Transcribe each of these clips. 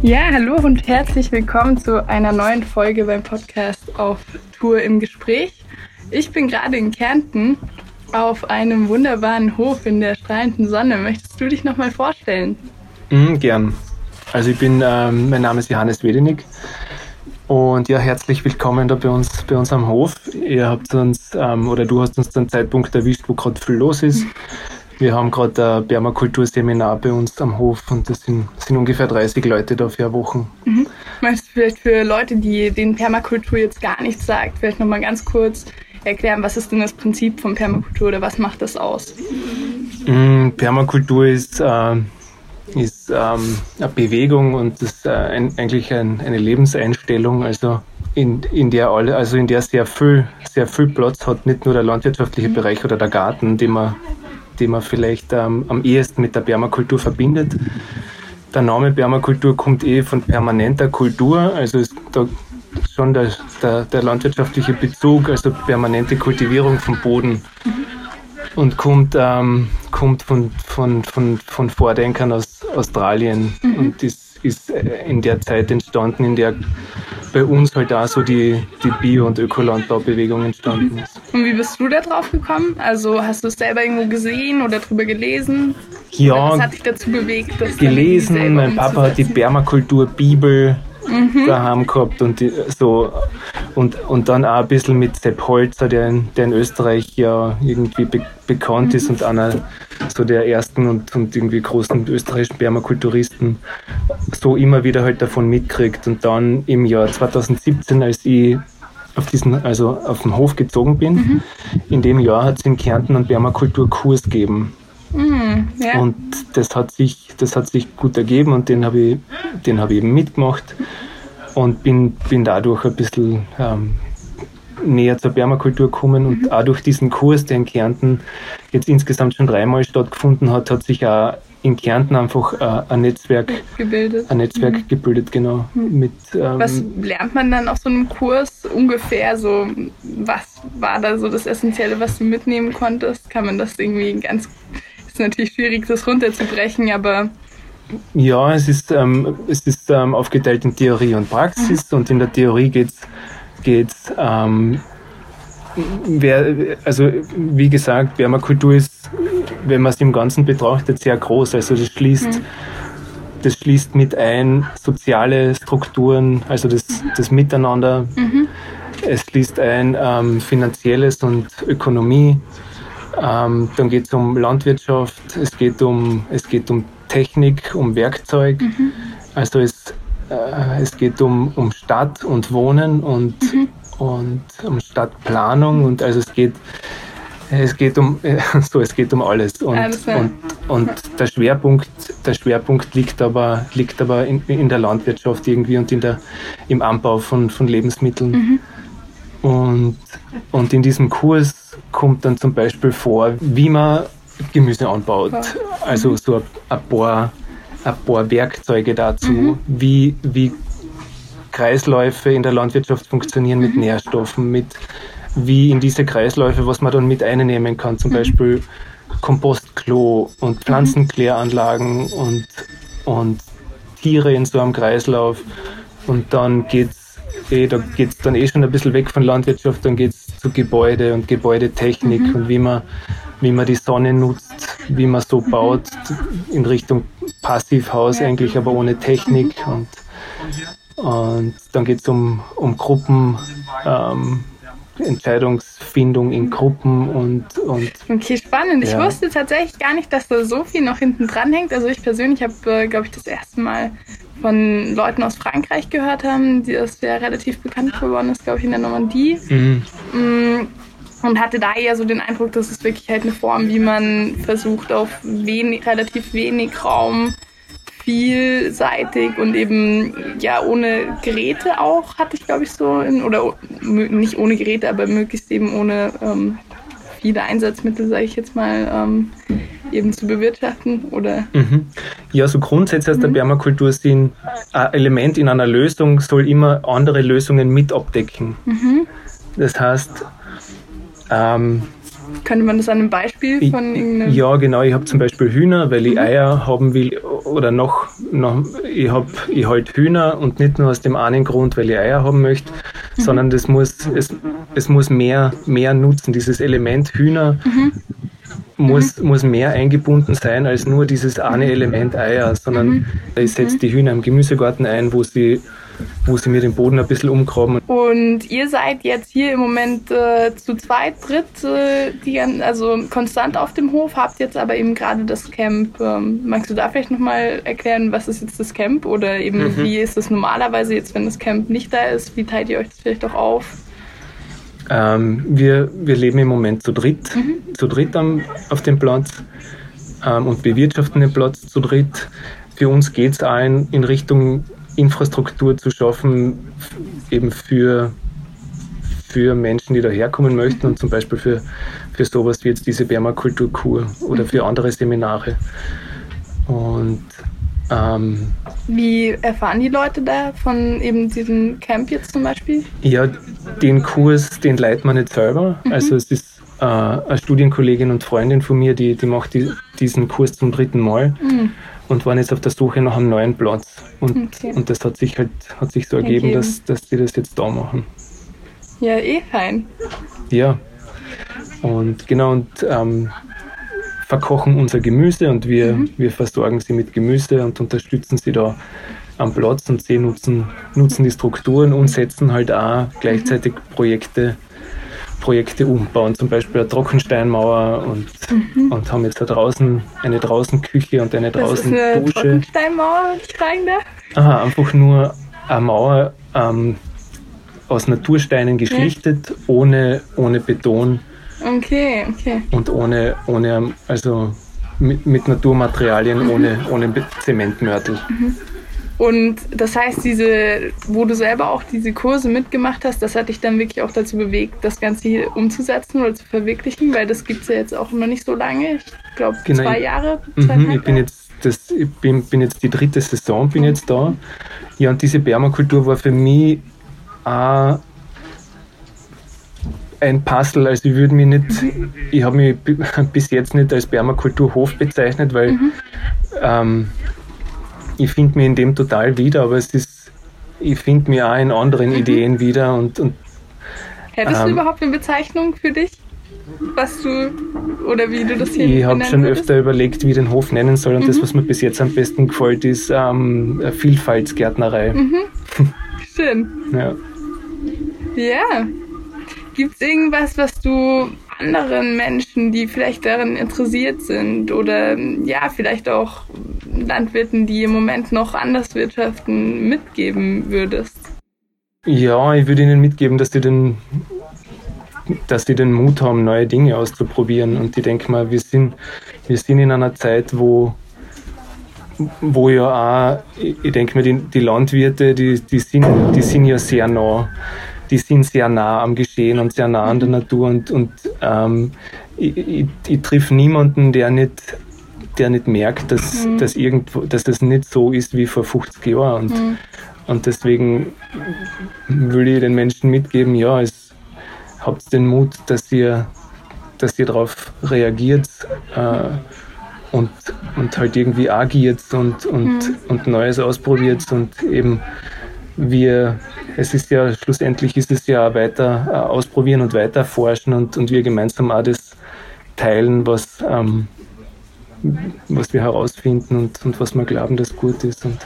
Ja, hallo und herzlich willkommen zu einer neuen Folge beim Podcast auf Tour im Gespräch. Ich bin gerade in Kärnten auf einem wunderbaren Hof in der strahlenden Sonne. Möchtest du dich nochmal vorstellen? Mhm, gern. Also ich bin, ähm, mein Name ist Johannes Wedenig und ja, herzlich willkommen da bei uns, bei uns am Hof. Ihr habt uns, ähm, oder du hast uns den Zeitpunkt erwischt, wo gerade viel los ist. Wir haben gerade ein Permakulturseminar bei uns am Hof und das sind, sind ungefähr 30 Leute da für Wochen. Mhm. Möchtest du vielleicht für Leute, die den Permakultur jetzt gar nichts sagt, vielleicht nochmal ganz kurz erklären, was ist denn das Prinzip von Permakultur oder was macht das aus? Mhm, Permakultur ist, äh, ist ähm, eine Bewegung und das ist äh, ein, eigentlich ein, eine Lebenseinstellung, also in, in der alle, also in der sehr viel, sehr viel Platz hat, nicht nur der landwirtschaftliche mhm. Bereich oder der Garten, den man die man vielleicht ähm, am ehesten mit der Permakultur verbindet. Der Name Permakultur kommt eh von permanenter Kultur, also ist da schon der, der, der landwirtschaftliche Bezug, also permanente Kultivierung vom Boden und kommt, ähm, kommt von, von, von, von Vordenkern aus Australien mhm. und ist, ist äh, in der Zeit entstanden, in der bei uns halt auch so die, die Bio- und Ökolandbaubewegung entstanden ist. Und wie bist du da drauf gekommen? Also hast du es selber irgendwo gesehen oder drüber gelesen? Ja. Oder was hat dich dazu bewegt? Das gelesen, mein Papa hat die Permakultur-Bibel mhm. daheim gehabt und die, so und, und dann auch ein bisschen mit Sepp Holzer, der in, der in Österreich ja irgendwie be bekannt mhm. ist und einer so der ersten und, und irgendwie großen österreichischen Permakulturisten so immer wieder halt davon mitkriegt. Und dann im Jahr 2017, als ich auf diesen, also auf den Hof gezogen bin, mhm. in dem Jahr hat es in Kärnten einen Permakulturkurs gegeben. Mhm, ja. Und das hat sich, das hat sich gut ergeben und den habe ich, den habe ich eben mitgemacht und bin, bin dadurch ein bisschen ähm, näher zur Permakultur gekommen und mhm. auch durch diesen Kurs, der in Kärnten jetzt insgesamt schon dreimal stattgefunden hat, hat sich auch in Kärnten einfach äh, ein Netzwerk gebildet. Ein Netzwerk mhm. gebildet, genau. Mhm. Mit, ähm, was lernt man dann auf so einem Kurs ungefähr? So, was war da so das Essentielle, was du mitnehmen konntest? Kann man das irgendwie ganz ist natürlich schwierig, das runterzubrechen, aber. Ja, es ist, ähm, es ist ähm, aufgeteilt in Theorie und Praxis mhm. und in der Theorie geht es ähm, also wie gesagt, Permakultur ist, wenn man es im Ganzen betrachtet, sehr groß. Also das schließt, mhm. das schließt mit ein soziale Strukturen, also das, das Miteinander. Mhm. Es schließt ein ähm, finanzielles und Ökonomie. Ähm, dann geht es um Landwirtschaft, es geht um, es geht um Technik, um Werkzeug. Mhm. Also es, äh, es geht um, um Stadt und Wohnen und, mhm. und um Stadtplanung und also es geht es geht um so es geht um alles und, und, und der Schwerpunkt der Schwerpunkt liegt aber liegt aber in, in der Landwirtschaft irgendwie und in der im Anbau von, von Lebensmitteln. Mhm. Und, und in diesem Kurs kommt dann zum Beispiel vor, wie man Gemüse anbaut. Also so ein, ein, paar, ein paar Werkzeuge dazu, mhm. wie, wie Kreisläufe in der Landwirtschaft funktionieren mit mhm. Nährstoffen, mit wie in diese Kreisläufe, was man dann mit einnehmen kann, zum mhm. Beispiel Kompostklo und mhm. Pflanzenkläranlagen und, und Tiere in so einem Kreislauf. Und dann geht eh, da geht es dann eh schon ein bisschen weg von Landwirtschaft, dann geht es zu Gebäude und Gebäudetechnik mhm. und wie man, wie man die Sonne nutzt, wie man so mhm. baut in Richtung Passivhaus eigentlich, aber ohne Technik mhm. und, und dann geht es um, um Gruppen. Ähm, Entscheidungsfindung in Gruppen und, und Okay, spannend. Ja. Ich wusste tatsächlich gar nicht, dass da so viel noch hinten dran hängt. Also ich persönlich habe, äh, glaube ich, das erste Mal von Leuten aus Frankreich gehört haben, die das ja relativ bekannt geworden ist, glaube ich, in der Normandie. Mhm. Mm, und hatte da eher so den Eindruck, dass es wirklich halt eine Form, wie man versucht, auf wenig, relativ wenig Raum vielseitig und eben ja ohne Geräte auch, hatte ich glaube ich so, in, oder nicht ohne Geräte, aber möglichst eben ohne ähm, viele Einsatzmittel, sage ich jetzt mal, ähm, eben zu bewirtschaften? Oder? Mhm. Ja, so grundsätzlich aus der mhm. Permakultur sind ein Element in einer Lösung soll immer andere Lösungen mit abdecken. Mhm. Das heißt, ähm, könnte man das an einem Beispiel von irgendeinem... Ja, genau. Ich habe zum Beispiel Hühner, weil ich mhm. Eier haben will oder noch, noch ich habe ich halt Hühner und nicht nur aus dem einen Grund, weil ich Eier haben möchte, mhm. sondern das muss, es, es muss mehr, mehr nutzen. Dieses Element Hühner mhm. muss, mhm. muss mehr eingebunden sein als nur dieses eine Element Eier, sondern mhm. ich setze mhm. die Hühner im Gemüsegarten ein, wo sie wo sie mir den Boden ein bisschen umgraben. Und ihr seid jetzt hier im Moment äh, zu zweit, dritt, äh, die, also konstant auf dem Hof, habt jetzt aber eben gerade das Camp. Ähm, magst du da vielleicht nochmal erklären, was ist jetzt das Camp oder eben mhm. wie ist es normalerweise jetzt, wenn das Camp nicht da ist? Wie teilt ihr euch das vielleicht auch auf? Ähm, wir, wir leben im Moment zu dritt, mhm. zu dritt am, auf dem Platz ähm, und bewirtschaften den Platz zu dritt. Für uns geht es auch in, in Richtung Infrastruktur zu schaffen, eben für, für Menschen, die daherkommen möchten und zum Beispiel für, für sowas wie jetzt diese Permakulturkur oder für andere Seminare. Und ähm, wie erfahren die Leute da von eben diesem Camp jetzt zum Beispiel? Ja, den Kurs, den leitet man nicht selber. Mhm. Also es ist äh, eine Studienkollegin und Freundin von mir, die, die macht die, diesen Kurs zum dritten Mal. Mhm und waren jetzt auf der Suche nach einem neuen Platz. Und, okay. und das hat sich halt hat sich so ergeben, ergeben. Dass, dass die das jetzt da machen. Ja, eh fein. Ja. Und genau, und ähm, verkochen unser Gemüse und wir, mhm. wir versorgen sie mit Gemüse und unterstützen sie da am Platz und sie nutzen, nutzen die Strukturen und setzen halt auch gleichzeitig. Projekte Projekte umbauen, zum Beispiel eine Trockensteinmauer und, mhm. und haben jetzt da draußen eine Draußenküche und eine draußen das ist eine Dusche. Trockensteinmauer, wenn ich fragen darf? Aha, einfach nur eine Mauer ähm, aus Natursteinen geschlichtet, ja. ohne, ohne Beton. Okay, okay. Und ohne, ohne also mit, mit Naturmaterialien, mhm. ohne, ohne Zementmörtel. Und das heißt, diese, wo du selber auch diese Kurse mitgemacht hast, das hat dich dann wirklich auch dazu bewegt, das Ganze hier umzusetzen oder zu verwirklichen, weil das gibt es ja jetzt auch noch nicht so lange. Ich glaube genau, zwei Jahre. Mhm, ich bin jetzt das, ich bin, bin jetzt die dritte Saison, bin mhm. jetzt da. Ja, und diese Permakultur war für mich auch ein Puzzle. Also ich würde mich nicht, mhm. ich habe mich bis jetzt nicht als Permakulturhof bezeichnet, weil mhm. ähm, ich finde mich in dem total wieder, aber es ist, ich finde mich auch in anderen mhm. Ideen wieder. Und, und, Hättest ähm, du überhaupt eine Bezeichnung für dich? Was du oder wie du das hier Ich habe schon würdest? öfter überlegt, wie ich den Hof nennen soll und mhm. das, was mir bis jetzt am besten gefällt, ist ähm, Vielfaltsgärtnerei. Mhm. Schön. Ja. Ja. Gibt es irgendwas, was du anderen Menschen, die vielleicht daran interessiert sind oder ja, vielleicht auch Landwirten, die im Moment noch anders wirtschaften, mitgeben würdest? Ja, ich würde ihnen mitgeben, dass sie den, dass sie den Mut haben, neue Dinge auszuprobieren. Und ich denke mal, wir sind, wir sind in einer Zeit, wo, wo ja auch, ich denke mir, die, die Landwirte, die, die, sind, die sind ja sehr nah die sind sehr nah am Geschehen und sehr nah an der Natur und, und ähm, ich, ich, ich triff niemanden, der nicht, der nicht merkt, dass, mhm. dass, irgendwo, dass das nicht so ist wie vor 50 Jahren. Und, mhm. und deswegen will ich den Menschen mitgeben, ja, es, habt den Mut, dass ihr, dass ihr darauf reagiert äh, und, und halt irgendwie agiert und, und, mhm. und Neues ausprobiert und eben wir, es ist ja, schlussendlich ist es ja weiter äh, ausprobieren und weiter forschen und, und wir gemeinsam auch das teilen, was, ähm, was wir herausfinden und, und was wir glauben, dass gut ist. Und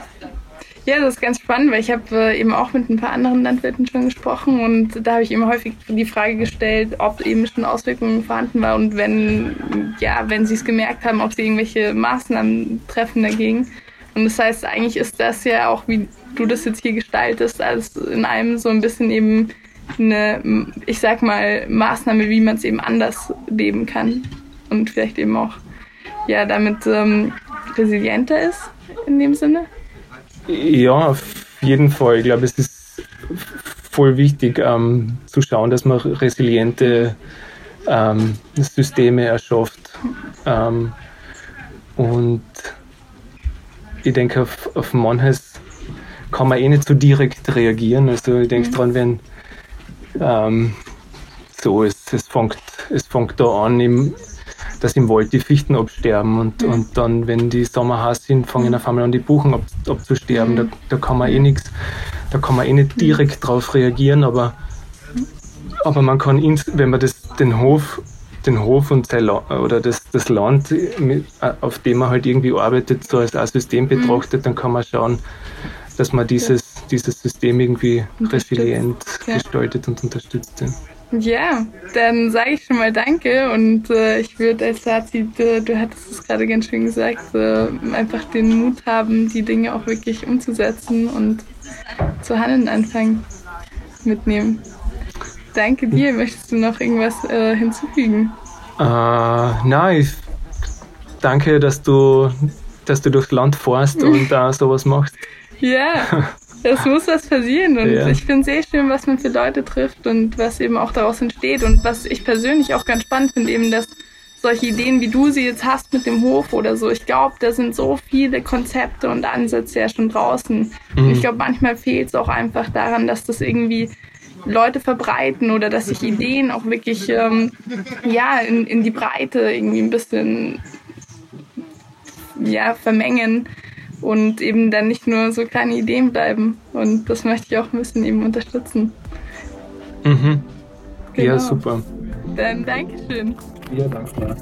ja, das ist ganz spannend, weil ich habe äh, eben auch mit ein paar anderen Landwirten schon gesprochen und da habe ich immer häufig die Frage gestellt, ob eben schon Auswirkungen vorhanden war und wenn, ja, wenn sie es gemerkt haben, ob sie irgendwelche Maßnahmen treffen dagegen. Und das heißt, eigentlich ist das ja auch, wie du das jetzt hier gestaltest, als in einem so ein bisschen eben eine, ich sag mal, Maßnahme, wie man es eben anders leben kann und vielleicht eben auch ja damit ähm, resilienter ist in dem Sinne? Ja, auf jeden Fall. Ich glaube, es ist voll wichtig ähm, zu schauen, dass man resiliente ähm, Systeme erschafft. Ähm, und ich denke, auf, auf manches kann man eh nicht so direkt reagieren. Also ich denke mhm. dran, wenn ähm, so, es, es, fängt, es fängt da an, im, dass im Wald die Fichten absterben und, mhm. und dann, wenn die Sommer heiß sind, fangen mhm. auf einmal an, die Buchen ab, abzusterben. Da, da kann man eh nichts, da kann man eh nicht mhm. direkt drauf reagieren, aber, aber man kann, ins, wenn man das, den Hof den Hof und sein oder das, das Land, auf dem man halt irgendwie arbeitet, so als ein System betrachtet, dann kann man schauen, dass man dieses, dieses System irgendwie resilient ja. gestaltet und unterstützt. Ja. Dann sage ich schon mal Danke und äh, ich würde als Fazit, äh, du hattest es gerade ganz schön gesagt, äh, einfach den Mut haben, die Dinge auch wirklich umzusetzen und zu handeln anfangen, mitnehmen. Danke dir. Möchtest du noch irgendwas äh, hinzufügen? Äh, nein, ich danke, dass du, dass du durchs Land fährst und da sowas machst. Ja, es muss was passieren und ja. ich finde es sehr schön, was man für Leute trifft und was eben auch daraus entsteht und was ich persönlich auch ganz spannend finde, eben, dass solche Ideen, wie du sie jetzt hast mit dem Hof oder so, ich glaube, da sind so viele Konzepte und Ansätze ja schon draußen. Mhm. Und ich glaube, manchmal fehlt es auch einfach daran, dass das irgendwie Leute verbreiten oder dass sich Ideen auch wirklich ähm, ja, in, in die Breite irgendwie ein bisschen ja, vermengen und eben dann nicht nur so kleine Ideen bleiben. Und das möchte ich auch ein bisschen eben unterstützen. Mhm. Genau. Ja, super. Dann Dankeschön. Ja, danke.